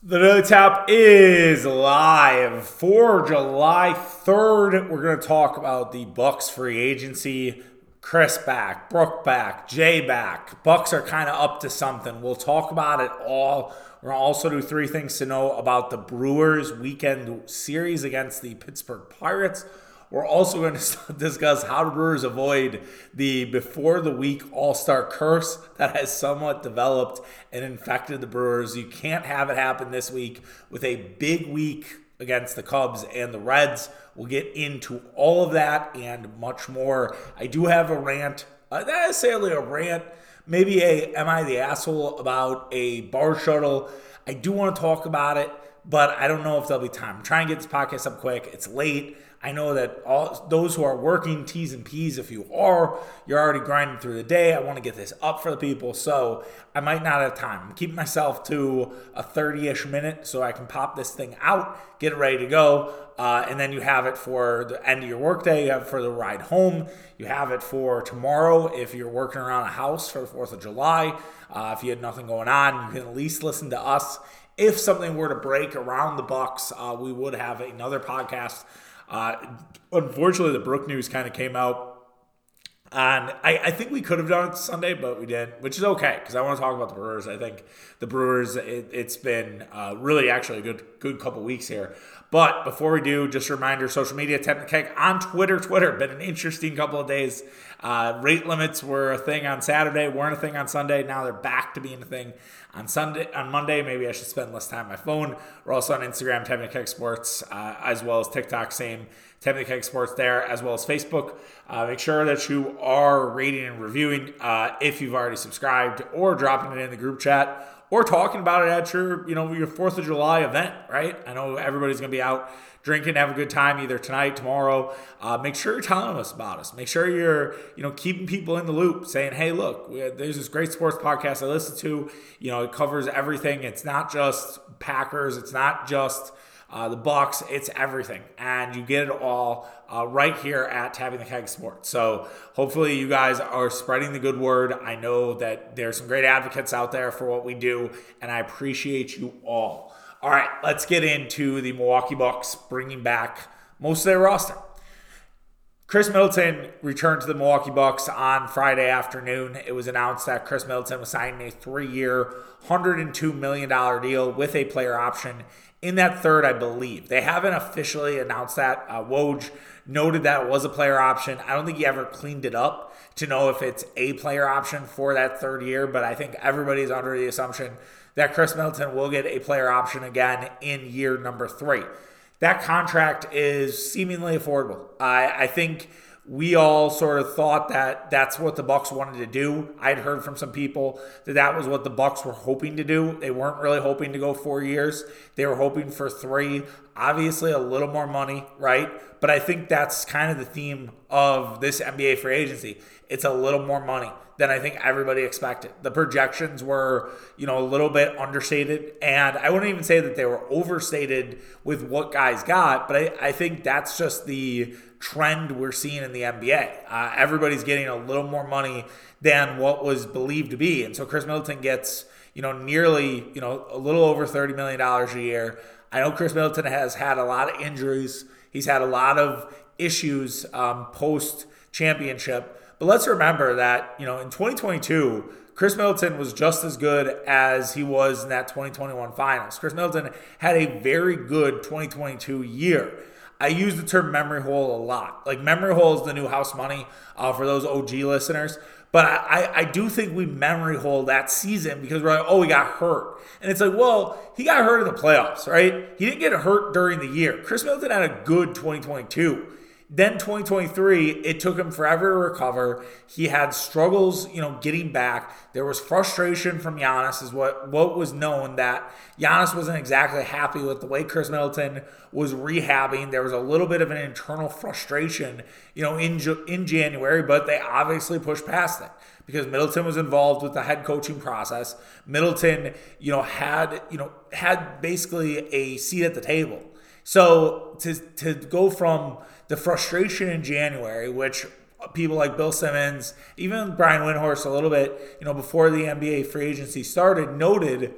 The Daily Tap is live for July 3rd. We're going to talk about the Bucks free agency. Khris back, Brook back, Jae back. Bucks are kind of up to something. We'll talk about it all. We're going to also do three things to know about the Brewers weekend series against the Pittsburgh Pirates. We're also going to discuss how the Brewers avoid the before the week All Star curse that has somewhat developed and infected the Brewers. You can't have it happen this week with a big week against the Cubs and the Reds. We'll get into all of that and much more. I do have a rant, uh, not necessarily a rant, maybe a Am I the Asshole about a bar shuttle. I do want to talk about it, but I don't know if there'll be time. I'm trying to get this podcast up quick. It's late. I know that all those who are working T's and P's, if you are, you're already grinding through the day. I want to get this up for the people, so I might not have time. I'm keeping myself to a 30-ish minute so I can pop this thing out, get it ready to go, uh, and then you have it for the end of your workday. You have it for the ride home. You have it for tomorrow if you're working around a house for the 4th of July. Uh, if you had nothing going on, you can at least listen to us. If something were to break around the Bucks, uh, we would have another podcast uh, unfortunately, the Brook news kind of came out. And I, I think we could have done it Sunday, but we didn't, which is okay because I want to talk about the Brewers. I think the Brewers, it, has been uh, really actually a good good couple weeks here. But before we do, just a reminder social media, Technic on Twitter. Twitter, been an interesting couple of days. Uh, rate limits were a thing on Saturday, weren't a thing on Sunday. Now they're back to being a thing on Sunday. On Monday, maybe I should spend less time on my phone. We're also on Instagram, Technic Sports, uh, as well as TikTok, same Technic Sports there, as well as Facebook. Uh, make sure that you are rating and reviewing uh, if you've already subscribed or dropping it in the group chat or talking about it at your, you know, your 4th of July event, right? I know everybody's going to be out drinking, have a good time either tonight, tomorrow. Uh, make sure you're telling us about us. Make sure you're, you know, keeping people in the loop, saying, "Hey, look, there's this great sports podcast I listen to. You know, it covers everything. It's not just Packers. It's not just." Uh, the Bucks, it's everything, and you get it all uh, right here at Tapping the Keg Sports. So hopefully you guys are spreading the good word. I know that there's some great advocates out there for what we do, and I appreciate you all. All right, let's get into the Milwaukee Bucks bringing back most of their roster. Khris Middleton returned to the Milwaukee Bucks on Friday afternoon. It was announced that Khris Middleton was signing a three-year, $102 million deal with a player option in that third, I believe. They haven't officially announced that. Uh, Woj noted that it was a player option. I don't think he ever cleaned it up to know if it's a player option for that third year, but I think everybody's under the assumption that Khris Middleton will get a player option again in year number three. That contract is seemingly affordable. I, I think we all sort of thought that that's what the bucks wanted to do. I'd heard from some people that that was what the bucks were hoping to do. They weren't really hoping to go four years. They were hoping for three obviously a little more money right? But i think that's kind of the theme of this nba free agency. It's a little more money than I think everybody expected. The projections were, you know, a little bit understated, and I wouldn't even say that they were overstated with what guys got, but I, I think that's just the trend we're seeing in the NBA. Uh, everybody's getting a little more money than what was believed to be, and so Khris Middleton gets, you know, nearly, you know, a little over thirty million dollars a year. I know Khris Middleton has had a lot of injuries. He's had a lot of issues um, post championship but let's remember that, you know, in 2022, Khris Middleton was just as good as he was in that 2021 finals. Khris Middleton had a very good 2022 year. I use the term memory hole a lot. Like memory hole is the new house money uh, for those OG listeners. But I, I do think we memory hole that season because we're like, oh, he got hurt. And it's like, well, he got hurt in the playoffs, right? He didn't get hurt during the year. Khris Middleton had a good 2022. Then 2023, it took him forever to recover. He had struggles, you know, getting back. There was frustration from Giannis, is what what was known that Giannis wasn't exactly happy with the way Khris Middleton was rehabbing. There was a little bit of an internal frustration, you know, in in January, but they obviously pushed past it because Middleton was involved with the head coaching process. Middleton, you know, had you know had basically a seat at the table. So to to go from the frustration in January, which people like Bill Simmons, even Brian Windhorst a little bit, you know, before the NBA free agency started, noted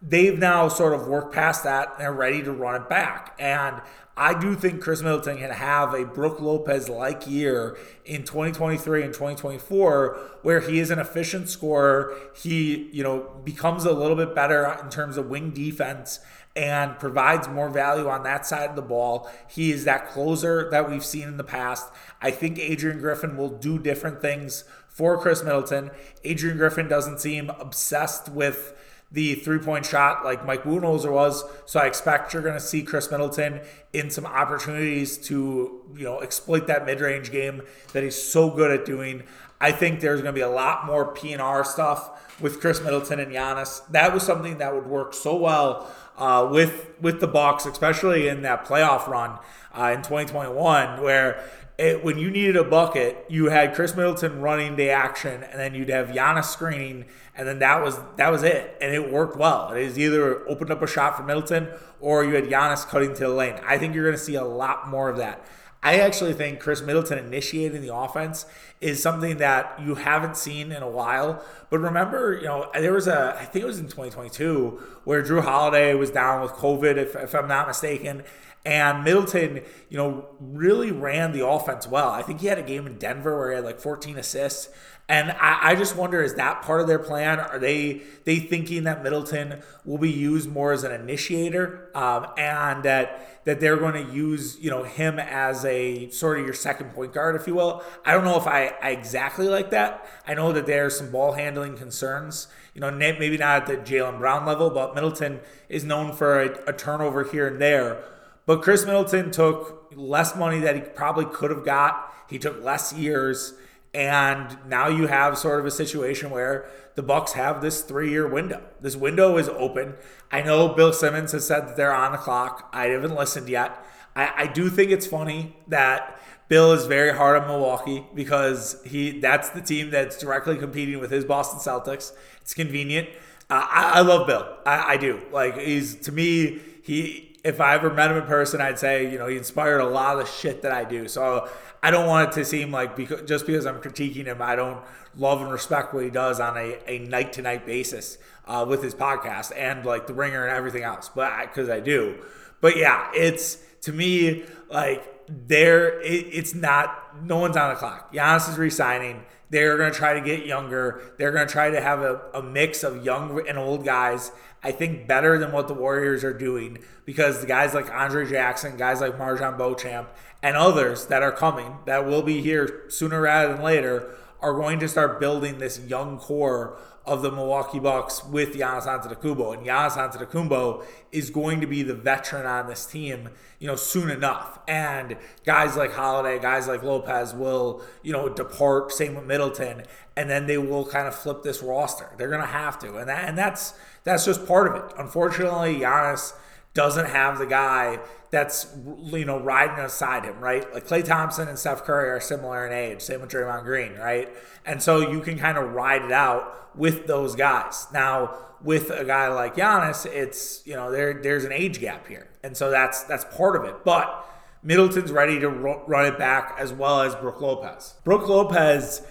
they've now sort of worked past that and are ready to run it back. And I do think Khris Middleton can have a Brook Lopez like year in 2023 and 2024 where he is an efficient scorer. He, you know, becomes a little bit better in terms of wing defense and provides more value on that side of the ball. He is that closer that we've seen in the past. I think Adrian Griffin will do different things for Khris Middleton. Adrian Griffin doesn't seem obsessed with the three point shot like Mike Budenholzer was. So I expect you're going to see Khris Middleton in some opportunities to, you know, exploit that mid range game that he's so good at doing. I think there's going to be a lot more PNR stuff with Khris Middleton and Giannis. That was something that would work so well uh, with with the Bucks, especially in that playoff run uh, in 2021, where it, when you needed a bucket, you had Khris Middleton running the action, and then you'd have Giannis screening, and then that was that was it, and it worked well. It is either opened up a shot for Middleton, or you had Giannis cutting to the lane. I think you're going to see a lot more of that. I actually think Khris Middleton initiating the offense is something that you haven't seen in a while. But remember, you know, there was a, I think it was in 2022, where Jrue Holiday was down with COVID, if, if I'm not mistaken. And Middleton, you know, really ran the offense well. I think he had a game in Denver where he had like 14 assists. And I, I, just wonder, is that part of their plan? Are they they thinking that Middleton will be used more as an initiator, um, and that that they're going to use you know him as a sort of your second point guard, if you will? I don't know if I, I exactly like that. I know that there's some ball handling concerns. You know, maybe not at the Jaylen Brown level, but Middleton is known for a, a turnover here and there. But Khris Middleton took less money that he probably could have got. He took less years and now you have sort of a situation where the Bucks have this three-year window. This window is open. I know Bill Simmons has said that they're on the clock. I haven't listened yet. I, I do think it's funny that Bill is very hard on Milwaukee because he that's the team that's directly competing with his Boston Celtics. It's convenient. Uh, I, I, love Bill. I, I do. Like he's to me, he if I ever met him in person, I'd say, you know, he inspired a lot of the shit that I do. So I don't want it to seem like because, just because I'm critiquing him, I don't love and respect what he does on a, night to night basis uh, with his podcast and like the ringer and everything else. But because I, I do, but yeah, it's to me like there. It, it's not. No one's on the clock. Giannis is resigning. They're going to try to get younger. They're going to try to have a, a mix of young and old guys. I think better than what the Warriors are doing because the guys like Andre Jackson, guys like MarJon Beauchamp, and others that are coming that will be here sooner rather than later are going to start building this young core of the Milwaukee Bucks with Giannis Antetokounmpo. And Giannis Antetokounmpo is going to be the veteran on this team, you know, soon enough. And guys like Holiday, guys like Lopez will, you know, depart. Same with Middleton, and then they will kind of flip this roster. They're going to have to, and that and that's that's just part of it. Unfortunately, Giannis doesn't have the guy that's you know riding beside him, right? Like Klay Thompson and Steph Curry are similar in age, same with Draymond Green, right? And so you can kind of ride it out with those guys. Now, with a guy like Giannis, it's you know there there's an age gap here, and so that's that's part of it. But Middleton's ready to run it back as well as Brook Lopez. Brook Lopez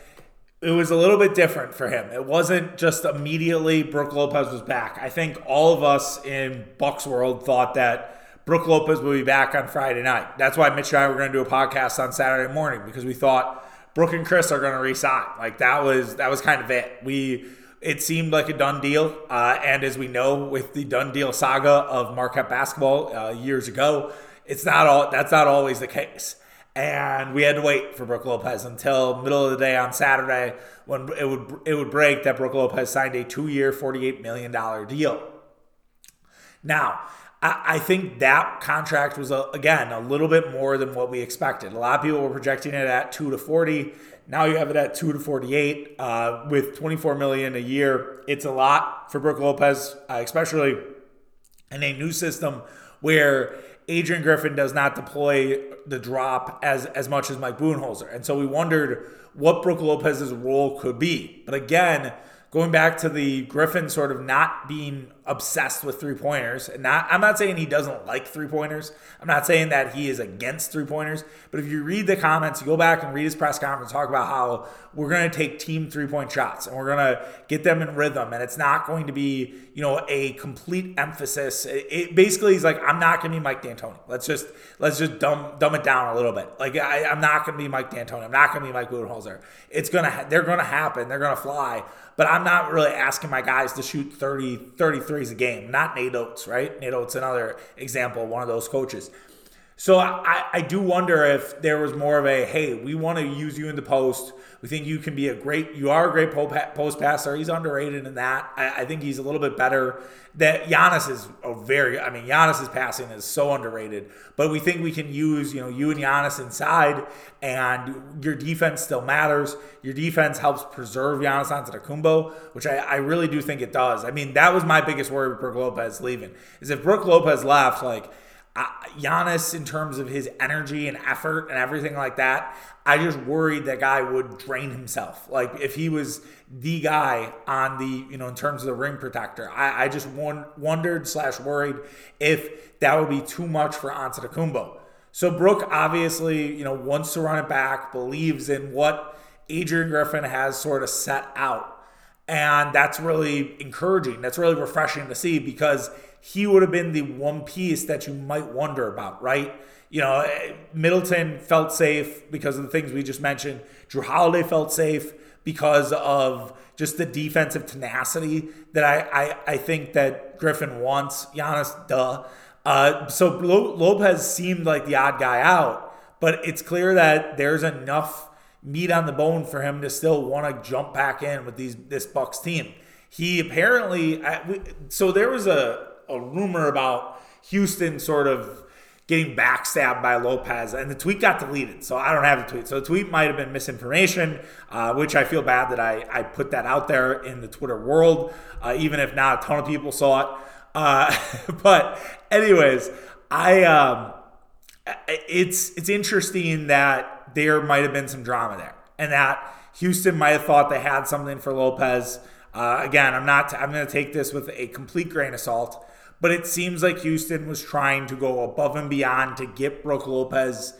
it was a little bit different for him. It wasn't just immediately Brook Lopez was back. I think all of us in Bucks world thought that Brook Lopez would be back on Friday night. That's why Mitch and I were going to do a podcast on Saturday morning because we thought Brook and Khris are going to resign. Like that was that was kind of it. We it seemed like a done deal, uh, and as we know with the done deal saga of Marquette basketball uh, years ago, it's not all that's not always the case and we had to wait for Brook Lopez until middle of the day on Saturday when it would it would break that Brook Lopez signed a two-year, $48 million deal. Now, I, think that contract was a, again a little bit more than what we expected. A lot of people were projecting it at two to 40. Now you have it at two to 48 uh, with 24 million a year. It's a lot for Brook Lopez, uh, especially in a new system where Adrian Griffin does not deploy the drop as as much as Mike Budenholzer. And so we wondered what Brook Lopez's role could be. But again, going back to the Griffin sort of not being obsessed with three pointers, and not I'm not saying he doesn't like three pointers. I'm not saying that he is against three pointers. But if you read the comments, you go back and read his press conference, talk about how we're going to take team three point shots and we're going to get them in rhythm, and it's not going to be you know a complete emphasis. It, it basically he's like I'm not going to be Mike D'Antoni. Let's just let's just dumb dumb it down a little bit. Like I, am not going to be Mike D'Antoni. I'm not going to be Mike Budenholzer. It's gonna they're going to happen. They're going to fly but I'm not really asking my guys to shoot 30, 33s a game. Not Nate Oats, right? Nate Oats, another example, one of those coaches. So I, I do wonder if there was more of a hey, we want to use you in the post. We think you can be a great, you are a great post passer. He's underrated in that. I, I think he's a little bit better. That Giannis is a very, I mean, Giannis's passing is so underrated. But we think we can use, you know, you and Giannis inside, and your defense still matters. Your defense helps preserve Giannis Antetokounmpo, which I, I really do think it does. I mean, that was my biggest worry with Brook Lopez leaving. Is if Brook Lopez left, like Giannis, in terms of his energy and effort and everything like that, I just worried that guy would drain himself. Like if he was the guy on the, you know, in terms of the ring protector, I, I just won, wondered slash worried if that would be too much for Antetokounmpo. So Brook obviously, you know, wants to run it back, believes in what Adrian Griffin has sort of set out. And that's really encouraging. That's really refreshing to see because he would have been the one piece that you might wonder about, right? You know, Middleton felt safe because of the things we just mentioned. Jrue Holiday felt safe because of just the defensive tenacity that I, I, I think that Griffin wants. Giannis, duh. Uh, so Lopez seemed like the odd guy out, but it's clear that there's enough meat on the bone for him to still want to jump back in with these this Bucks team. He apparently, so there was a a rumor about Houston sort of getting backstabbed by Lopez, and the tweet got deleted. So I don't have the tweet. So the tweet might have been misinformation, uh, which I feel bad that I, I put that out there in the Twitter world, uh, even if not a ton of people saw it. Uh, but anyways, I um, it's it's interesting that there might have been some drama there, and that Houston might have thought they had something for Lopez. Uh, again, I'm not. I'm going to take this with a complete grain of salt. But it seems like Houston was trying to go above and beyond to get Brook Lopez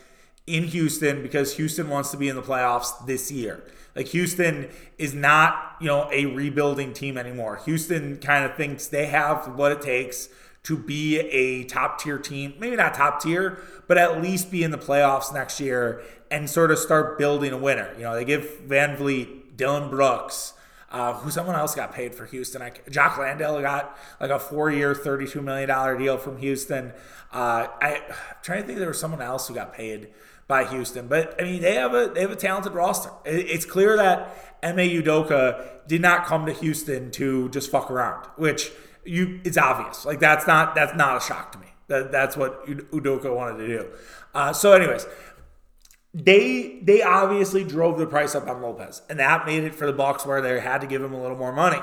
in Houston because Houston wants to be in the playoffs this year. Like Houston is not, you know, a rebuilding team anymore. Houston kind of thinks they have what it takes to be a top tier team. Maybe not top tier, but at least be in the playoffs next year and sort of start building a winner. You know, they give VanVleet, Dillon Brooks, uh, who someone else got paid for Houston. I, Jock Landale got like a four-year, thirty-two million dollar deal from Houston. Uh, I, am trying to think there was someone else who got paid by Houston, but I mean they have a they have a talented roster. It, it's clear that Ime Udoka did not come to Houston to just fuck around, which you it's obvious. Like that's not that's not a shock to me. That that's what Udoka wanted to do. Uh, so, anyways, they they obviously drove the price up on Lopez, and that made it for the Bucks where they had to give him a little more money.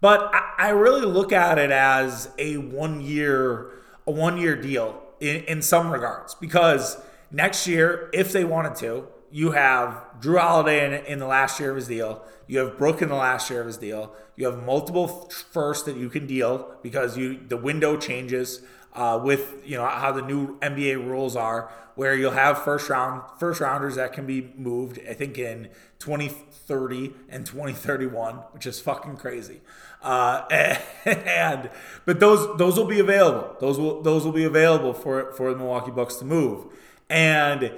But I, I really look at it as a one year a one year deal in, in some regards because next year, if they wanted to, you have Jrue Holiday in, in the last year of his deal. You have Brook in the last year of his deal. You have multiple firsts that you can deal because you the window changes uh, with you know how the new NBA rules are, where you'll have first round first rounders that can be moved. I think in 2030 and 2031, which is fucking crazy. Uh, and but those those will be available. Those will those will be available for for the Milwaukee Bucks to move, and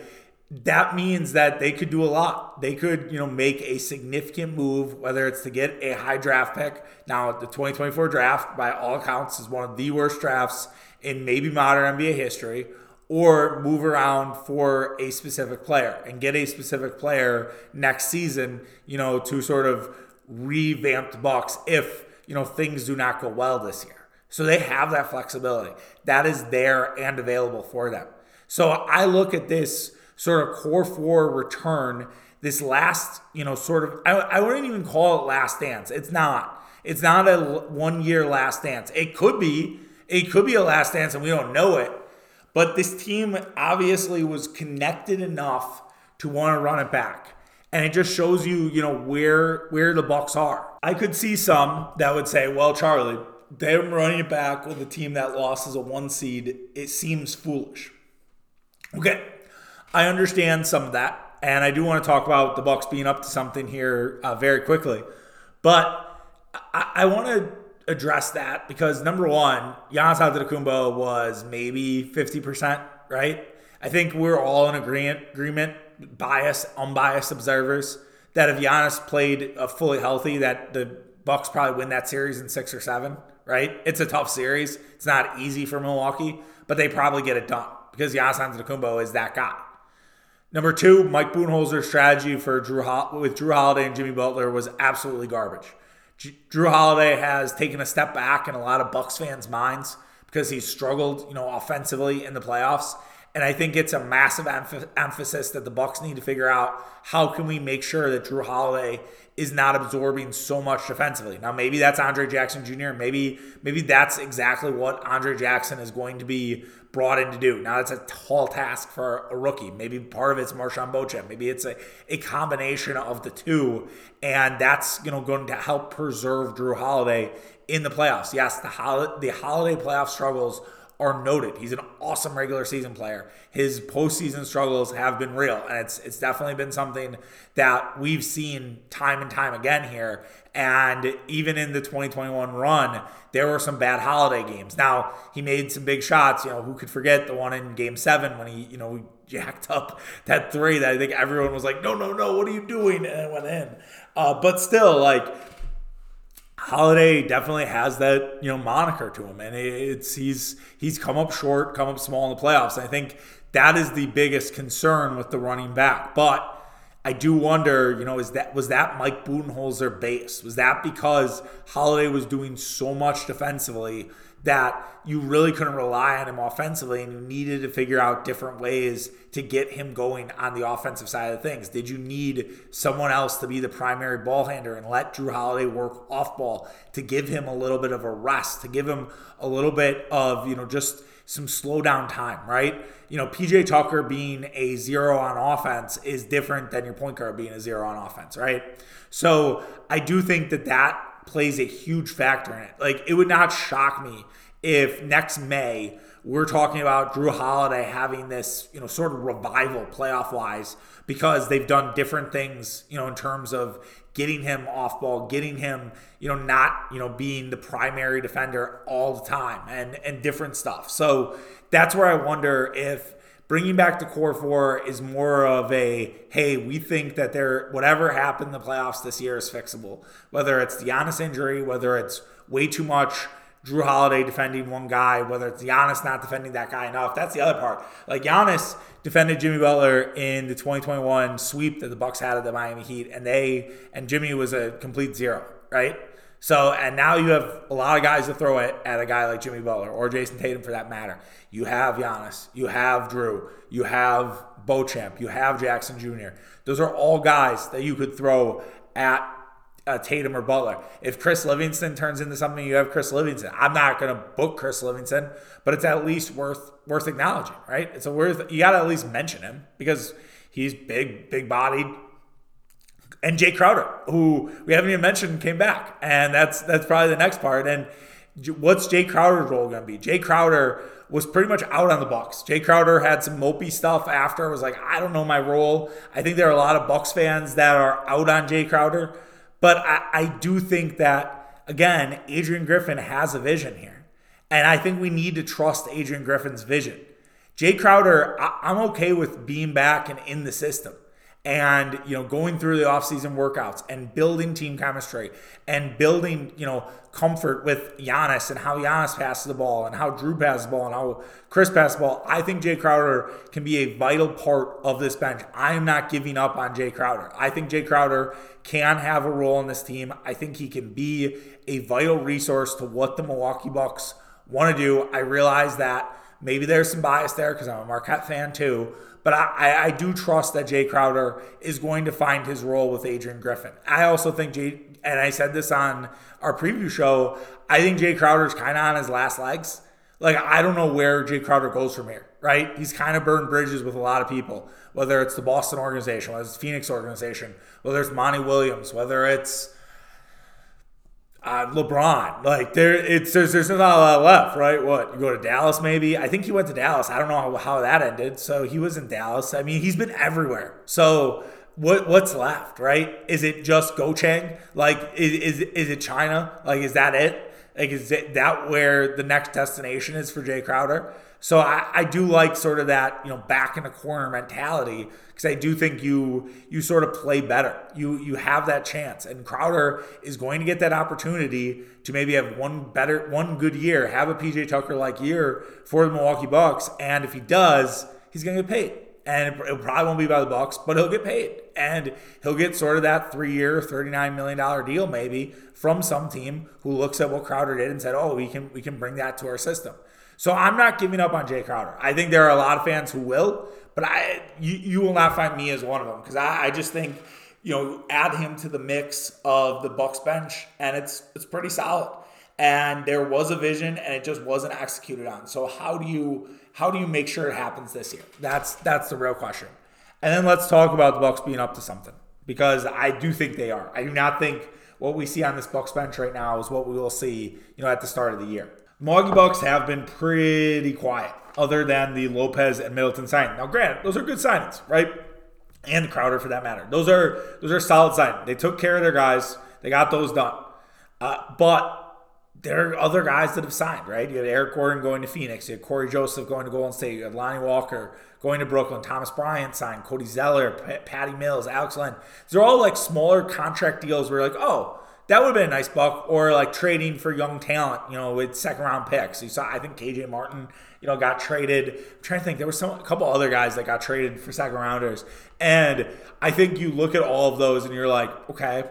that means that they could do a lot. They could, you know, make a significant move, whether it's to get a high draft pick. Now, the 2024 draft, by all accounts, is one of the worst drafts in maybe modern NBA history or move around for a specific player and get a specific player next season, you know, to sort of revamp the Bucks if, you know, things do not go well this year. So they have that flexibility. That is there and available for them. So I look at this sort of core four return, this last, you know, sort of, I, I wouldn't even call it last dance. It's not. It's not a one year last dance. It could be it could be a last dance and we don't know it. But this team obviously was connected enough to want to run it back. And it just shows you, you know, where where the Bucks are. I could see some that would say, well, Charlie, them running it back with a team that lost as a one seed, it seems foolish. Okay, I understand some of that, and I do want to talk about the Bucks being up to something here uh, very quickly. But I, I want to address that because number one, Giannis Antetokounmpo was maybe fifty percent right. I think we're all in agreement, agreement, biased, unbiased observers that if Giannis played uh, fully healthy, that the Bucks probably win that series in six or seven. Right? It's a tough series. It's not easy for Milwaukee, but they probably get it done because Giannis Antetokounmpo is that guy. Number two, Mike Budenholzer's strategy for Jrue with Jrue Holiday and Jimmy Butler was absolutely garbage. Jrue Holiday has taken a step back in a lot of Bucks fans' minds because he's struggled, you know, offensively in the playoffs. And I think it's a massive emph- emphasis that the Bucks need to figure out how can we make sure that Jrue Holiday is not absorbing so much defensively. Now maybe that's Andre Jackson Jr. Maybe maybe that's exactly what Andre Jackson is going to be brought in to do. Now it's a tall task for a rookie. Maybe part of it's MarJon Beauchamp. Maybe it's a, a combination of the two, and that's you know going to help preserve Jrue Holiday in the playoffs. Yes, the the holiday playoff struggles are noted. He's an awesome regular season player. His postseason struggles have been real, and it's it's definitely been something that we've seen time and time again here. And even in the 2021 run, there were some bad holiday games. Now he made some big shots. You know, who could forget the one in Game Seven when he you know jacked up that three that I think everyone was like, no, no, no, what are you doing? And it went in. Uh, but still, like Holiday definitely has that you know moniker to him, and it's he's he's come up short, come up small in the playoffs. I think that is the biggest concern with the running back. But I do wonder, you know, is that was that Mike Budenholzer base? Was that because Holiday was doing so much defensively that you really couldn't rely on him offensively and you needed to figure out different ways to get him going on the offensive side of things? Did you need someone else to be the primary ball handler and let Jrue Holiday work off ball to give him a little bit of a rest, to give him a little bit of, you know, just some slow down time, right? You know, PJ Tucker being a zero on offense is different than your point guard being a zero on offense, right? So I do think that that plays a huge factor in it. Like, it would not shock me if next May we're talking about Jrue Holiday having this, you know, sort of revival playoff wise because they've done different things, you know, in terms of getting him off ball, getting him, you know, not, you know, being the primary defender all the time and and different stuff. So that's where I wonder if bringing back the core four is more of a hey, we think that there whatever happened in the playoffs this year is fixable. Whether it's the Giannis injury, whether it's way too much Jrue Holiday defending one guy, whether it's Giannis not defending that guy enough. That's the other part. Like Giannis defended Jimmy Butler in the 2021 sweep that the Bucks had at the Miami Heat, and they and Jimmy was a complete zero, right? So and now you have a lot of guys to throw it at a guy like Jimmy Butler or Jayson Tatum for that matter. You have Giannis, you have Jrue, you have Beauchamp, you have Jackson Jr. Those are all guys that you could throw at uh, Tatum or Butler. If Chris Livingston turns into something, you have Chris Livingston. I'm not going to book Chris Livingston, but it's at least worth worth acknowledging, right? It's a worth you got to at least mention him because he's big, big bodied. And Jae Crowder, who we haven't even mentioned, came back, and that's that's probably the next part. And what's Jae Crowder's role going to be? Jae Crowder was pretty much out on the Bucks. Jae Crowder had some mopey stuff after. Was like, I don't know my role. I think there are a lot of Bucks fans that are out on Jae Crowder. But I, I do think that, again, Adrian Griffin has a vision here. And I think we need to trust Adrian Griffin's vision. Jae Crowder, I, I'm okay with being back and in the system and you know going through the offseason workouts and building team chemistry and building you know comfort with Giannis and how Giannis passes the ball and how Jrue passes the ball and how Khris passes the ball. I think Jae Crowder can be a vital part of this bench. I am not giving up on Jae Crowder. I think Jae Crowder can have a role in this team. I think he can be a vital resource to what the Milwaukee Bucks want to do. I realize that maybe there's some bias there because I'm a Marquette fan too. But I, I do trust that Jae Crowder is going to find his role with Adrian Griffin. I also think Jae, and I said this on our preview show, I think Jae Crowder's kind of on his last legs. Like, I don't know where Jae Crowder goes from here, right? He's kind of burned bridges with a lot of people, whether it's the Boston organization, whether it's Phoenix organization, whether it's Monty Williams, whether it's uh, LeBron. Like there, it's there's there's not a lot left, right? What you go to Dallas maybe? I think he went to Dallas. I don't know how, how that ended. So he was in Dallas. I mean, he's been everywhere. So what what's left, right? Is it just Go Chang? Like is is is it China? Like is that it? Like is it that where the next destination is for Jae Crowder? So I, I do like sort of that, you know, back in the corner mentality because I do think you you sort of play better. You you have that chance, and Crowder is going to get that opportunity to maybe have one better, one good year, have a PJ Tucker like year for the Milwaukee Bucks, and if he does, he's going to get paid. And it, probably won't be by the Bucks, but he'll get paid, and he'll get sort of that three-year, thirty-nine million dollar deal maybe from some team who looks at what Crowder did and said, "Oh, we can we can bring that to our system." So I'm not giving up on Jae Crowder. I think there are a lot of fans who will, but I you, you will not find me as one of them because I, I just think you know add him to the mix of the Bucks bench and it's it's pretty solid. And there was a vision and it just wasn't executed on. So how do you how do you make sure it happens this year? That's that's the real question. And then let's talk about the Bucks being up to something because I do think they are. I do not think what we see on this Bucks bench right now is what we will see, you know, at the start of the year. Milwaukee Bucks have been pretty quiet, other than the Lopez and Middleton signing. Now, granted, those are good signings, right? And Crowder, for that matter. Those are those are solid signings. They took care of their guys. They got those done. Uh, but there are other guys that have signed, right? You had Eric Gordon going to Phoenix. You had Cory Joseph going to Golden State. You had Lonnie Walker going to Brooklyn. Thomas Bryant signed. Cody Zeller, P- Patty Mills, Alex Len. These are all like smaller contract deals where you're like, oh, that would have been a nice buck, or like trading for young talent, you know, with second round picks. You saw, I think KJ Martin, you know, got traded. I'm trying to think, there were some a couple other guys that got traded for second rounders, and I think you look at all of those and you're like, okay,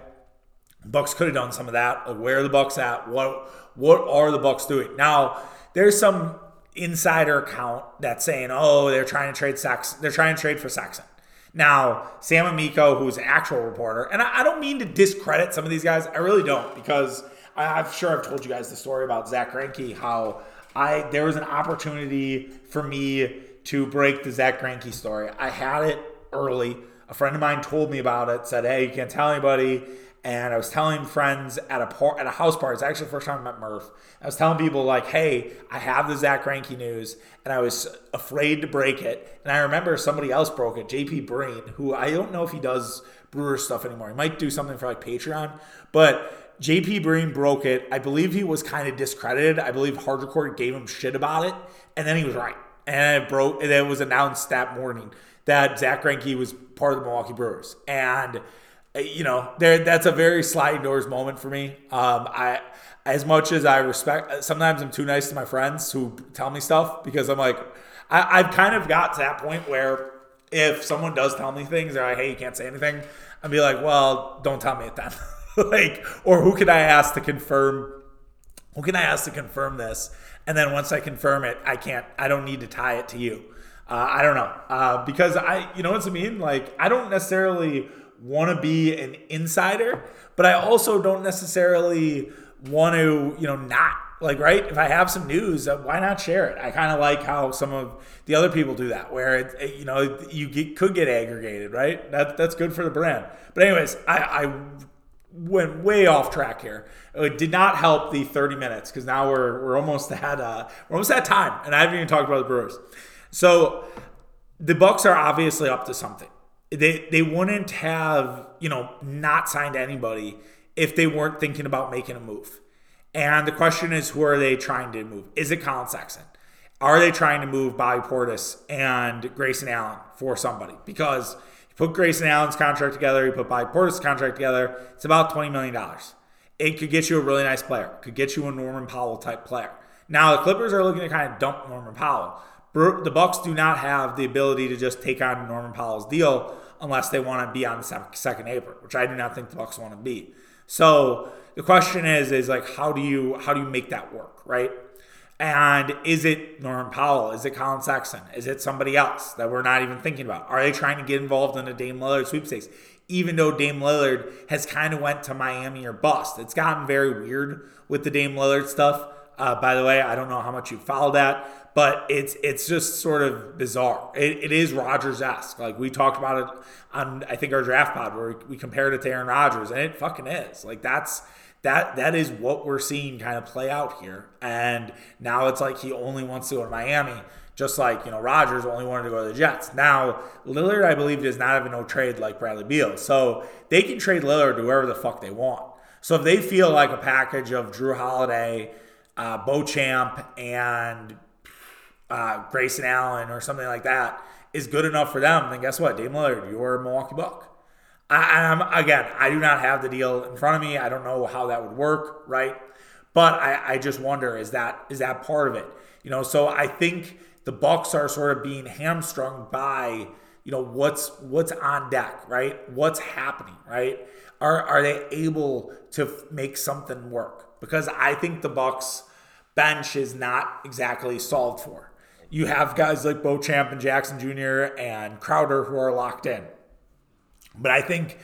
Bucks could have done some of that. Like, where are the Bucks at? What what are the Bucks doing now? There's some insider account that's saying, oh, they're trying to trade Sex, they're trying to trade for Sexton. Now, Sam Amico, who's an actual reporter, and I, I don't mean to discredit some of these guys, I really don't, because I, am sure I've told you guys the story about Zack Greinke, how I there was an opportunity for me to break the Zack Greinke story. I had it early. A friend of mine told me about it, said, "Hey, you can't tell anybody." And I was telling friends at a par- at a house party. It's actually the first time I met Murph. I was telling people like, "Hey, I have the Zack Greinke news," and I was afraid to break it. And I remember somebody else broke it, JP Breen, who I don't know if he does Brewer stuff anymore. He might do something for like Patreon, but JP Breen broke it. I believe he was kind of discredited. I believe Hard Record gave him shit about it, and then he was right. And it broke. And it was announced that morning that Zack Greinke was part of the Milwaukee Brewers, and you know, there that's a very sliding doors moment for me. Um, I as much as I respect, sometimes I'm too nice to my friends who tell me stuff because I'm like, I, I've kind of got to that point where if someone does tell me things, they're like, hey, you can't say anything. I'd be like, well, don't tell me it then. like, or who can I ask to confirm? Who can I ask to confirm this? And then once I confirm it, I can't. I don't need to tie it to you. Uh, I don't know uh, because I, you know what I mean. Like, I don't necessarily want to be an insider, but I also don't necessarily want to, you know, not like right. If I have some news, uh, why not share it? I kind of like how some of the other people do that, where it, it, you know you get, could get aggregated, right? That that's good for the brand. But anyways, I, I went way off track here. It did not help the 30 minutes because now we're we're almost at uh, we're almost at time, and I haven't even talked about the Brewers. So the Bucks are obviously up to something they they wouldn't have you know not signed anybody if they weren't thinking about making a move. And the question is, who are they trying to move? Is it Collin Sexton? Are they trying to move Bobby Portis and Grayson Allen for somebody? Because you put Grayson Allen's contract together, you put Bobby Portis' contract together, it's about $20 million. It could get you a really nice player, could get you a Norman Powell type player. Now, the Clippers are looking to kind of dump Norman Powell. The Bucks do not have the ability to just take on Norman Powell's deal unless they want to be on the second apron, which I do not think the Bucks want to be. So the question is, is like, how do you how do you make that work, right? And is it Norman Powell? Is it Collin Sexton? Is it somebody else that we're not even thinking about? Are they trying to get involved in a Dame Lillard sweepstakes? Even though Dame Lillard has kind of went to Miami or bust, it's gotten very weird with the Dame Lillard stuff. Uh, by the way, I don't know how much you followed that, but it's it's just sort of bizarre. It, it is Rodgers esque. Like we talked about it on I think our draft pod where we compared it to Aaron Rodgers, and it fucking is. Like that's that that is what we're seeing kind of play out here. And now it's like he only wants to go to Miami, just like you know Rodgers only wanted to go to the Jets. Now Lillard, I believe, does not have a no trade like Bradley Beal, so they can trade Lillard to wherever the fuck they want. So if they feel like a package of Jrue Holiday, uh, Beauchamp, and uh, Grayson Allen or something like that is good enough for them, then guess what? Dame Lillard, you're a Milwaukee Buck. I, am again, I do not have the deal in front of me. I don't know how that would work, right? But I, I just wonder is that is that part of it? You know, so I think the Bucks are sort of being hamstrung by you know what's what's on deck, right? What's happening, right? Are are they able to make something work? Because I think the Bucks bench is not exactly solved for. You have guys like Beauchamp and Jackson Jr. and Crowder who are locked in. But I think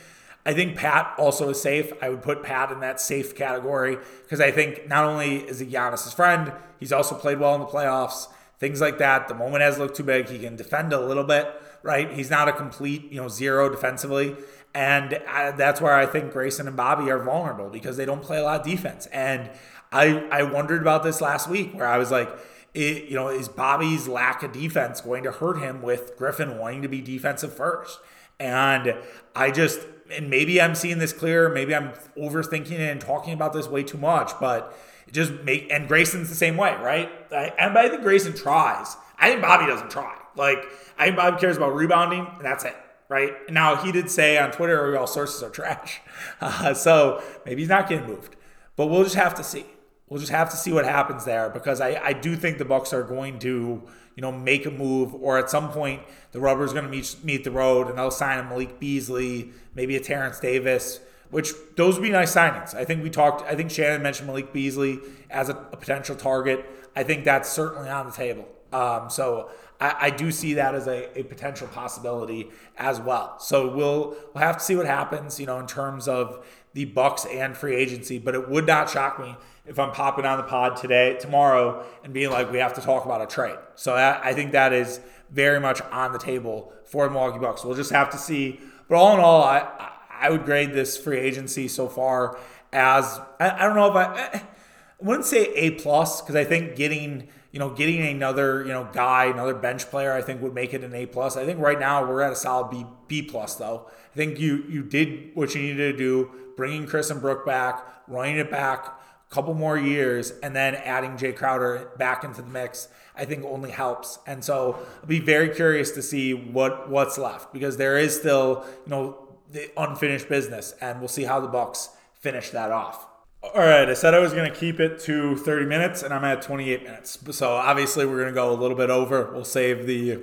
I think Pat also is safe. I would put Pat in that safe category because I think not only is he Giannis's friend, he's also played well in the playoffs. Things like that. The moment has looked too big. He can defend a little bit, right? He's not a complete, you know, zero defensively. And I, that's where I think Grayson and Bobby are vulnerable because they don't play a lot of defense. And I I wondered about this last week where I was like, it, you know, is Bobby's lack of defense going to hurt him with Griffin wanting to be defensive first? And I just, and maybe I'm seeing this clear. Maybe I'm overthinking it and talking about this way too much, but just make, and Grayson's the same way, right? I, and I think Grayson tries. I think Bobby doesn't try. Like, I think Bobby cares about rebounding, and that's it, right? Now, he did say on Twitter, all sources are trash. Uh, so maybe he's not getting moved, but we'll just have to see. We'll just have to see what happens there because I, I do think the Bucks are going to you know, make a move, or at some point the rubber is going to meet meet the road, and they'll sign a Malik Beasley, maybe a Terence Davis, which those would be nice signings. I think we talked. I think Shannon mentioned Malik Beasley as a, a potential target. I think that's certainly on the table. Um, so I, I, do see that as a, a, potential possibility as well. So we'll we'll have to see what happens, you know, in terms of the Bucks and free agency. But it would not shock me if I'm popping on the pod today, tomorrow, and being like, we have to talk about a trade. So that, I think that is very much on the table for the Milwaukee Bucks. We'll just have to see. But all in all, I I would grade this free agency so far as I, I don't know if I, I wouldn't say A plus because I think getting you know getting another you know guy, another bench player, I think would make it an A plus. I think right now we're at a solid B B plus though. I think you you did what you needed to do, bringing Khris and Brook back, running it back a couple more years and then adding Jae Crowder back into the mix, I think only helps. And so I'll be very curious to see what what's left because there is still, you know, the unfinished business and we'll see how the Bucks finish that off. All right, I said I was going to keep it to 30 minutes and I'm at 28 minutes. So obviously we're going to go a little bit over. We'll save the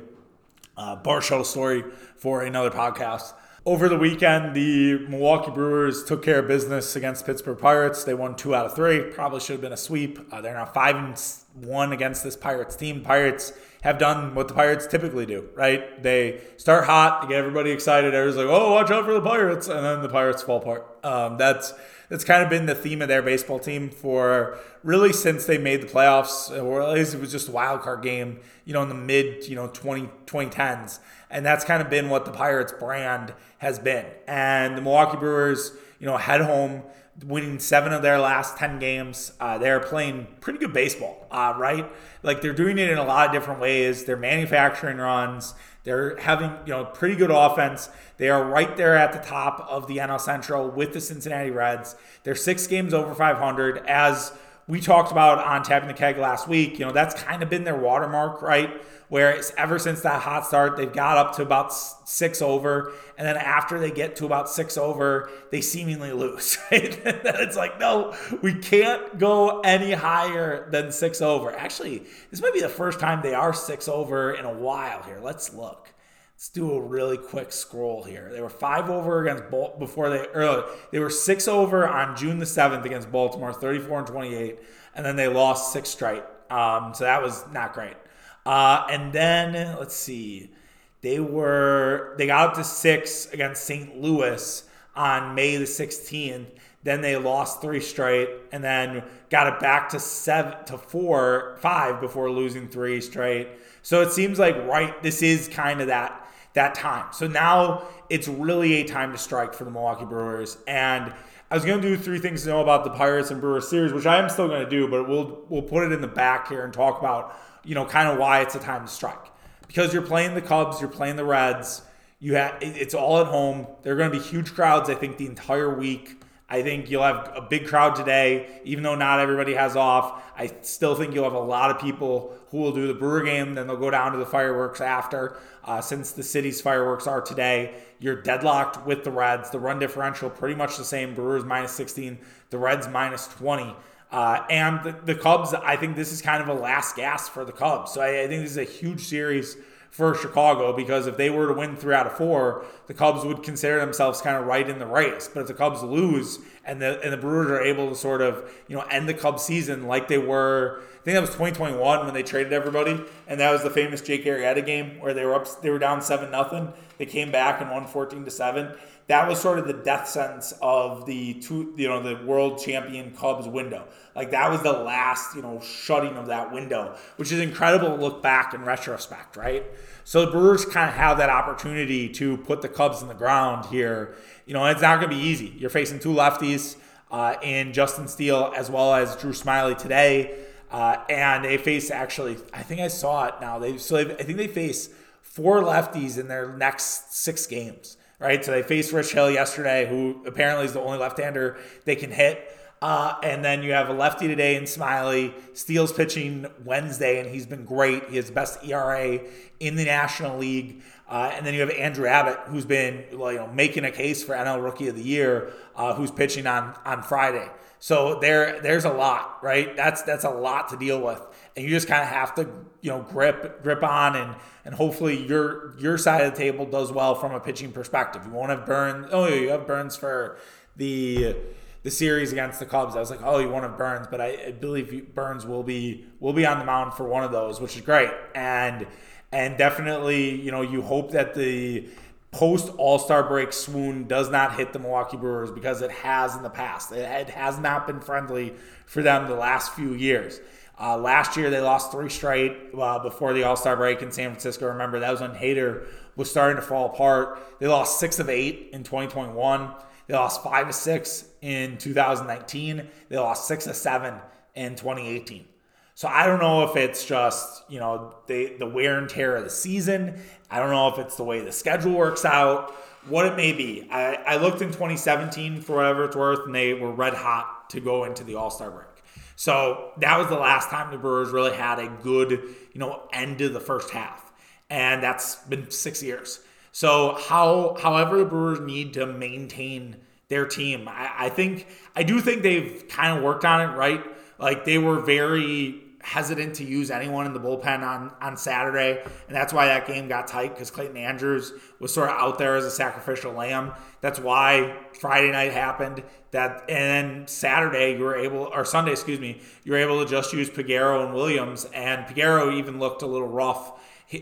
uh, bar story for another podcast. Over the weekend, the Milwaukee Brewers took care of business against Pittsburgh Pirates. They won two out of three. Probably should have been a sweep. Uh, they're now five and one against this Pirates team. Pirates have done what the Pirates typically do, right? They start hot, they get everybody excited. Everyone's like, "Oh, watch out for the Pirates," and then the Pirates fall apart. Um, that's that's kind of been the theme of their baseball team for really since they made the playoffs, or at least it was just a wild card game, you know, in the mid, you know, 20, 2010s. And that's kind of been what the Pirates brand has been. And the Milwaukee Brewers, you know, head home, winning seven of their last 10 games. Uh, they're playing pretty good baseball, uh, right? Like they're doing it in a lot of different ways. They're manufacturing runs. They're having, you know, pretty good offense. They are right there at the top of the NL Central with the Cincinnati Reds. They're six games over 500 as we talked about on tapping the keg last week. You know, that's kind of been their watermark, right? Where it's ever since that hot start, they've got up to about six over, and then after they get to about six over, they seemingly lose. Right? it's like, no, we can't go any higher than six over. Actually, this might be the first time they are six over in a while. Here, let's look. Let's do a really quick scroll here. They were five over against Bolt before they early. They were six over on June the seventh against Baltimore, thirty-four and twenty-eight, and then they lost six straight. Um, so that was not great. Uh, and then let's see, they were they got up to six against St. Louis on May the sixteenth. Then they lost three straight, and then got it back to seven to four, five before losing three straight. So it seems like right, this is kind of that that time. So now it's really a time to strike for the Milwaukee Brewers. And I was going to do three things to know about the Pirates and Brewers series, which I am still going to do, but we'll we'll put it in the back here and talk about you know kind of why it's a time to strike because you're playing the Cubs, you're playing the Reds. You have it's all at home. There are going to be huge crowds. I think the entire week. I think you'll have a big crowd today, even though not everybody has off. I still think you'll have a lot of people who will do the Brewer game, then they'll go down to the fireworks after. Uh, since the city's fireworks are today, you're deadlocked with the Reds. The run differential pretty much the same. Brewers minus 16, the Reds minus 20. Uh, and the, the, Cubs, I think this is kind of a last gasp for the Cubs. So I, I think this is a huge series for Chicago because if they were to win three out of four, the Cubs would consider themselves kind of right in the race. But if the Cubs lose and the and the Brewers are able to sort of you know end the Cubs season like they were, I think that was 2021 when they traded everybody, and that was the famous Jake Arrieta game where they were up, they were down seven nothing, they came back and won 14 to seven. That was sort of the death sentence of the two, you know, the world champion Cubs window. Like that was the last, you know, shutting of that window, which is incredible to look back in retrospect, right? So the Brewers kind of have that opportunity to put the Cubs in the ground here. You know, it's not going to be easy. You're facing two lefties uh, in Justin Steele as well as Drew Smyly today. Uh, and they face actually, I think I saw it now. They so I think they face four lefties in their next six games, right? So they faced Rich Hill yesterday, who apparently is the only left-hander they can hit. Uh, and then you have a lefty today in Smyly. Steele's pitching Wednesday, and he's been great. He has the best ERA in the National League. Uh, and then you have Andrew Abbott, who's been you know making a case for NL Rookie of the Year, uh, who's pitching on on Friday. So there there's a lot, right? That's that's a lot to deal with, and you just kind of have to you know grip grip on and and hopefully your your side of the table does well from a pitching perspective. You won't have Burnes. Oh, you have Burnes for the the series against the Cubs. I was like, oh, you won't have Burnes, but I, I believe Burnes will be will be on the mound for one of those, which is great. And and definitely, you know, you hope that the post All Star break swoon does not hit the Milwaukee Brewers because it has in the past. It, has not been friendly for them the last few years. Uh, last year they lost three straight uh, before the All Star break in San Francisco. Remember that was when Hader was starting to fall apart. They lost six of eight in 2021. They lost five of six in 2019. They lost six of seven in 2018. So I don't know if it's just, you know, the, the wear and tear of the season. I don't know if it's the way the schedule works out, what it may be. I, I looked in 2017 for whatever it's worth, and they were red hot to go into the All Star break. So that was the last time the Brewers really had a good, you know, end of the first half. And that's been six years. So how however the Brewers need to maintain their team, I, I think I do think they've kind of worked on it, right? Like they were very hesitant to use anyone in the bullpen on, on Saturday. And that's why that game got tight because Clayton Andrews was sort of out there as a sacrificial lamb. That's why Friday night happened. That and then Saturday you were able or Sunday, excuse me, you were able to just use Peguero and Williams. And Peguero even looked a little rough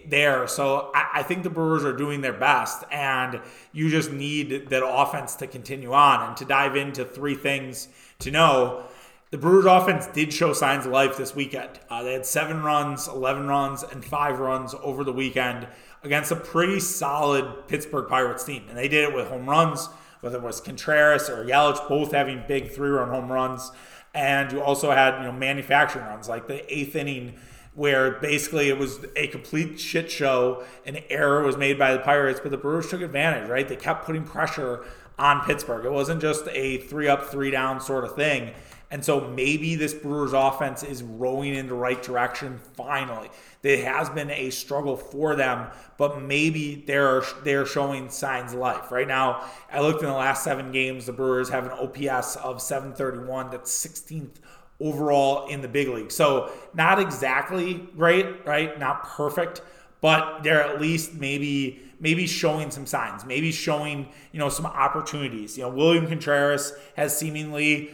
there. So I, I, think the Brewers are doing their best, and you just need that offense to continue on. And to dive into three things to know the Brewers offense did show signs of life this weekend. Uh, they had seven runs, 11 runs, and five runs over the weekend against a pretty solid Pittsburgh Pirates team. And they did it with home runs, whether it was Contreras or Yelich, both having big three run home runs. And you also had, you know, manufacturing runs like the eighth inning where basically it was a complete shit show. An error was made by the Pirates, but the Brewers took advantage, right? They kept putting pressure on Pittsburgh. It wasn't just a three up, three down sort of thing. And so maybe this Brewers offense is rowing in the right direction finally. It has been a struggle for them, but maybe they're they're showing signs of life. Right now, I looked in the last seven games, the Brewers have an OPS of 731. That's 16th overall in the big league. So not exactly great, right? Not perfect, but they're at least maybe maybe showing some signs, maybe showing, you know, some opportunities. You know, William Contreras has seemingly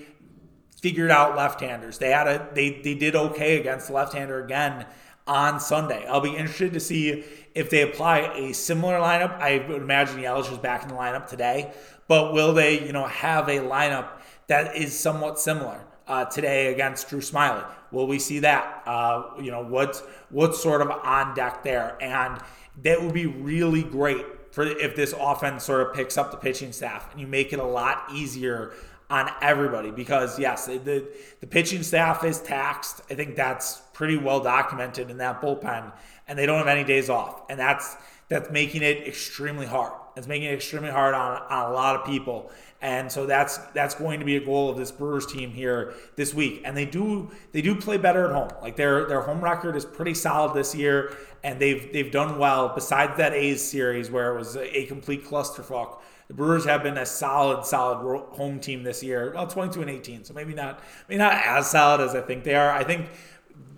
figured out left-handers. They had a they they did okay against the left-hander again on Sunday. I'll be interested to see if they apply a similar lineup. I would imagine Yelich is back in the lineup today, but will they, you know, have a lineup that is somewhat similar uh, today against Drew Smyly? Will we see that? Uh, you know, what's what's sort of on deck there, and that would be really great for if this offense sort of picks up the pitching staff and you make it a lot easier on everybody because yes, the the pitching staff is taxed. I think that's pretty well documented in that bullpen, and they don't have any days off, and that's that's making it extremely hard. It's making it extremely hard on, on a lot of people. And so that's that's going to be a goal of this Brewers team here this week. And they do they do play better at home. Like their their home record is pretty solid this year, and they've they've done well. Besides that A's series where it was a, complete clusterfuck, the Brewers have been a solid solid home team this year. Well, 22 and 18, so maybe not maybe not as solid as I think they are. I think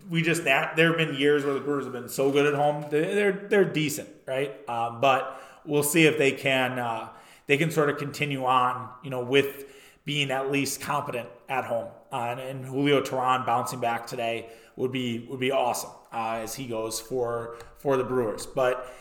we just that there have been years where the Brewers have been so good at home. They're they're decent, right? Um, but we'll see if they can. Uh, they can sort of continue on, you know, with being at least competent at home. Uh, and, and, Julio Teheran bouncing back today would be would be awesome uh, as he goes for for the Brewers. But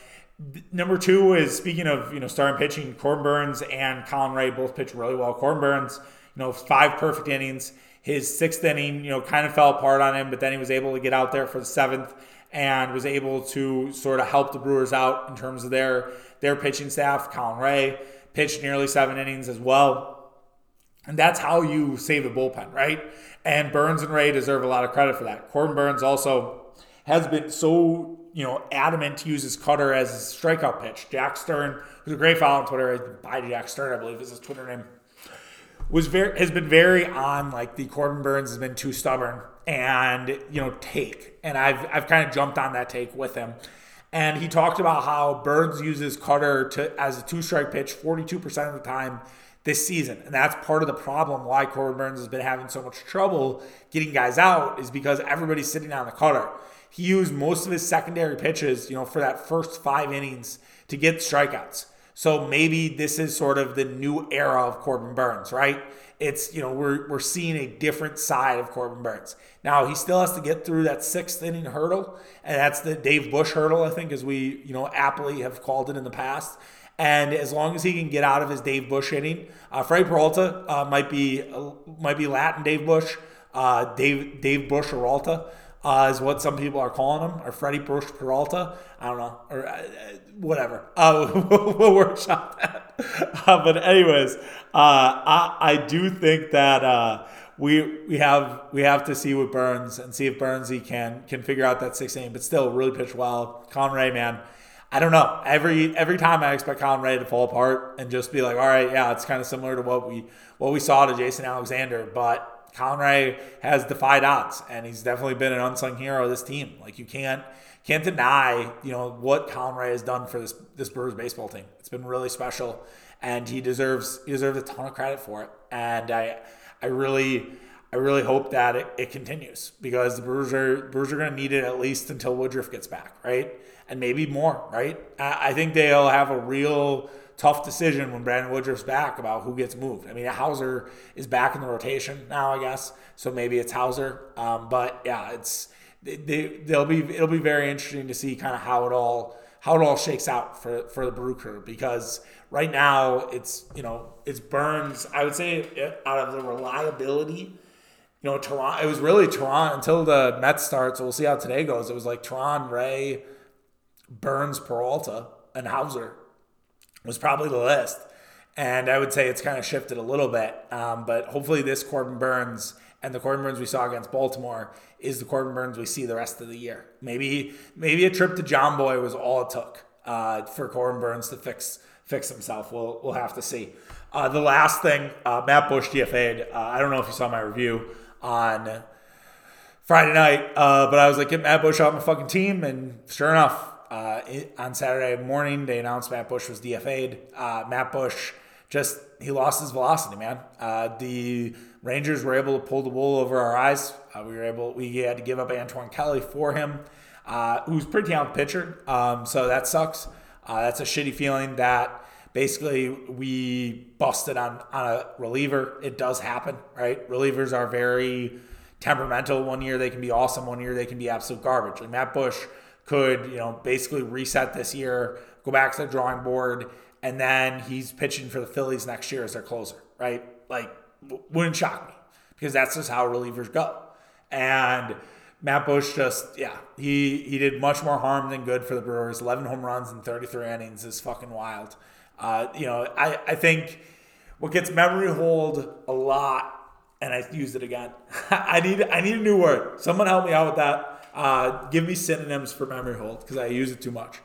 number two is speaking of you know starting pitching, Corbin Burnes and Colin Rea both pitched really well. Corbin Burnes, you know, five perfect innings. His sixth inning, you know, kind of fell apart on him, but then he was able to get out there for the seventh and was able to sort of help the Brewers out in terms of their their pitching staff. Colin Rea pitched nearly seven innings as well. And that's how you save the bullpen, right? And Burnes and Rea deserve a lot of credit for that. Corbin Burnes also has been so, you know, adamant to use his cutter as his strikeout pitch. Jack Stern, who's a great follow on Twitter, by Jack Stern, I believe is his Twitter name, was very has been very on like the Corbin Burnes has been too stubborn and you know take. And I've I've kind of jumped on that take with him and he talked about how Burnes uses cutter to as a two strike pitch 42% of the time this season. And that's part of the problem why Corbin Burnes has been having so much trouble getting guys out is because everybody's sitting on the cutter. He used most of his secondary pitches, you know, for that first five innings to get strikeouts. So maybe this is sort of the new era of Corbin Burnes, right? It's, you know, we're, we're seeing a different side of Corbin Burnes. Now, he still has to get through that sixth inning hurdle, and that's the Dave Bush hurdle, I think, as we, you know, aptly have called it in the past. And as long as he can get out of his Dave Bush inning, uh, Freddie Peralta uh, might be uh, might be Latin Dave Bush, uh, Dave Dave Bush Peralta uh, is what some people are calling him, or Freddie Bush Peralta. I don't know, or uh, whatever. Uh, we'll workshop that. Uh, but anyways, uh, I, I do think that uh, we we have we have to see with Burnes and see if Burnesy can can figure out that six inning, but still really pitch well. Colin Rea, man. I don't know. Every every time I expect Colin Rea to fall apart and just be like, all right, yeah, it's kind of similar to what we what we saw to Jason Alexander, but Colin Rea has defied odds, and he's definitely been an unsung hero of this team. Like you can't can't deny, you know, what Colin Rea has done for this this Brewers baseball team. It's been really special, and he deserves he deserves a ton of credit for it. And I I really I really hope that it, it continues because the Brewers are Brewers are going to need it at least until Woodruff gets back, right? And maybe more, right? I, I think they'll have a real tough decision when Brandon Woodruff's back about who gets moved. I mean, Houser is back in the rotation now, I guess, so maybe it's Houser. Um, but yeah, it's they, they'll be it'll be very interesting to see kind of how it all how it all shakes out for for the Brew Crew because right now it's you know it's Burnes. I would say out of the reliability. You know, Teheran. It was really Toronto until the Mets start. So we'll see how today goes. It was like Teheran, Rea, Burnes, Peralta, and Houser was probably the list. And I would say it's kind of shifted a little bit. Um, but hopefully, this Corbin Burnes and the Corbin Burnes we saw against Baltimore is the Corbin Burnes we see the rest of the year. Maybe maybe a trip to John Boy was all it took uh, for Corbin Burnes to fix fix himself. We'll we'll have to see. Uh, the last thing, uh, Matt Bush DFA'd. Uh, I don't know if you saw my review on Friday night, uh, but I was like, get Matt Bush off my fucking team, and sure enough, uh, on Saturday morning, they announced Matt Bush was DFA'd. Uh, Matt Bush just he lost his velocity, man. Uh, the Rangers were able to pull the wool over our eyes. Uh, we were able we had to give up Antoine Kelly for him, uh, who's pretty talented pitcher. Um, so that sucks. Uh, that's a shitty feeling that basically we busted on on a reliever. It does happen, right? Relievers are very temperamental. One year they can be awesome. One year they can be absolute garbage. Like Matt Bush could, you know, basically reset this year, go back to the drawing board, and then he's pitching for the Phillies next year as their closer, right? Like, wouldn't shock me because that's just how relievers go. And Matt Bush just, yeah, he he did much more harm than good for the Brewers. 11 home runs in 33 innings is fucking wild. Uh, you know, I, I think what gets memory hold a lot, and I used it again. I need I need a new word. Someone help me out with that. Uh, give me synonyms for memory hold because I use it too much.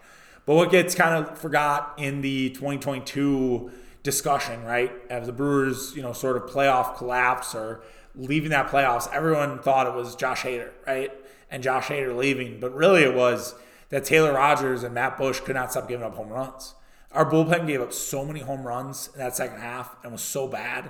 But what gets kind of forgot in the 2022 discussion, right? As the Brewers, you know, sort of playoff collapse or leaving that playoffs, everyone thought it was Josh Hader, right? And Josh Hader leaving, but really it was that Taylor Rogers and Matt Bush could not stop giving up home runs. Our bullpen gave up so many home runs in that second half and was so bad.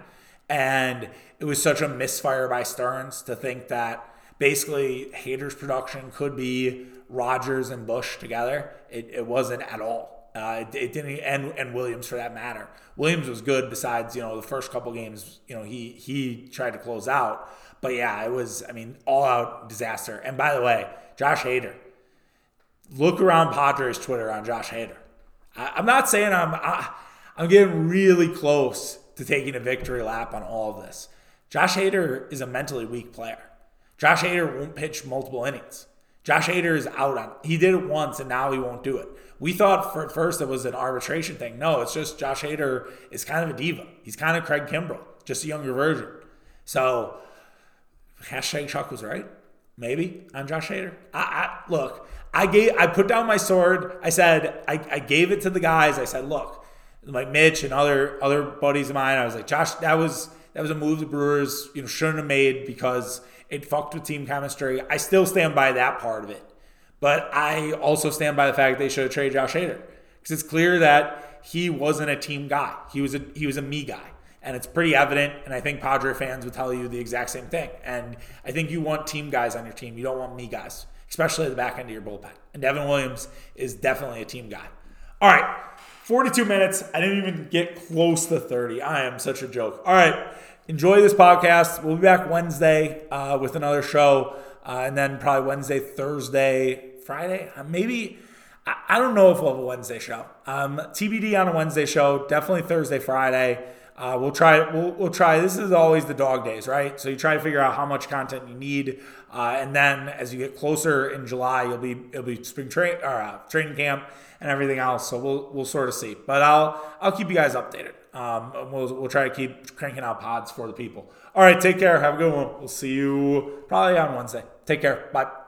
And it was such a misfire by Stearns to think that basically Hader's production could be Rogers and Bush together. It, it wasn't at all. Uh, it, it, didn't, and and Williams for that matter. Williams was good. Besides, you know, the first couple games, you know, he he tried to close out. But yeah, it was. I mean, all out disaster. And by the way, Josh Hader. Look around Padres Twitter on Josh Hader. I, am not saying I'm. I, I'm getting really close to taking a victory lap on all of this. Josh Hader is a mentally weak player. Josh Hader won't pitch multiple innings. Josh Hader is out on. He did it once and now he won't do it. We thought for first it was an arbitration thing. No, it's just Josh Hader is kind of a diva. He's kind of Craig Kimbrel, just a younger version. So hashtag Chuck was right. Maybe on Josh Hader. I, I look. I gave. I put down my sword. I said. I, I gave it to the guys. I said, look, like Mitch and other other buddies of mine. I was like, Josh, that was that was a move the Brewers you know shouldn't have made because it fucked with team chemistry. I still stand by that part of it. But I also stand by the fact they should have traded Josh Hader. Because it's clear that he wasn't a team guy. He was a he was a me guy. And it's pretty evident, and I think Padre fans would tell you the exact same thing. And I think you want team guys on your team. You don't want me guys, especially at the back end of your bullpen. And Devin Williams is definitely a team guy. All right, 42 minutes. I didn't even get close to 30. I am such a joke. All right enjoy this podcast. We'll be back Wednesday uh, with another show, uh, and then probably Wednesday, Thursday, Friday, uh, maybe. I, I, don't know if we'll have a Wednesday show. Um, TBD on a Wednesday show. Definitely Thursday, Friday. Uh, we'll try. We'll, we'll try. This is always the dog days, right? So you try to figure out how much content you need, uh, and then as you get closer in July, you'll be it'll be spring train or uh, training camp and everything else. So we'll we'll sort of see. But I'll I'll keep you guys updated. Um, we'll, we'll try to keep cranking out pods for the people. All right, take care. Have a good one. We'll see you probably on Wednesday. Take care. Bye.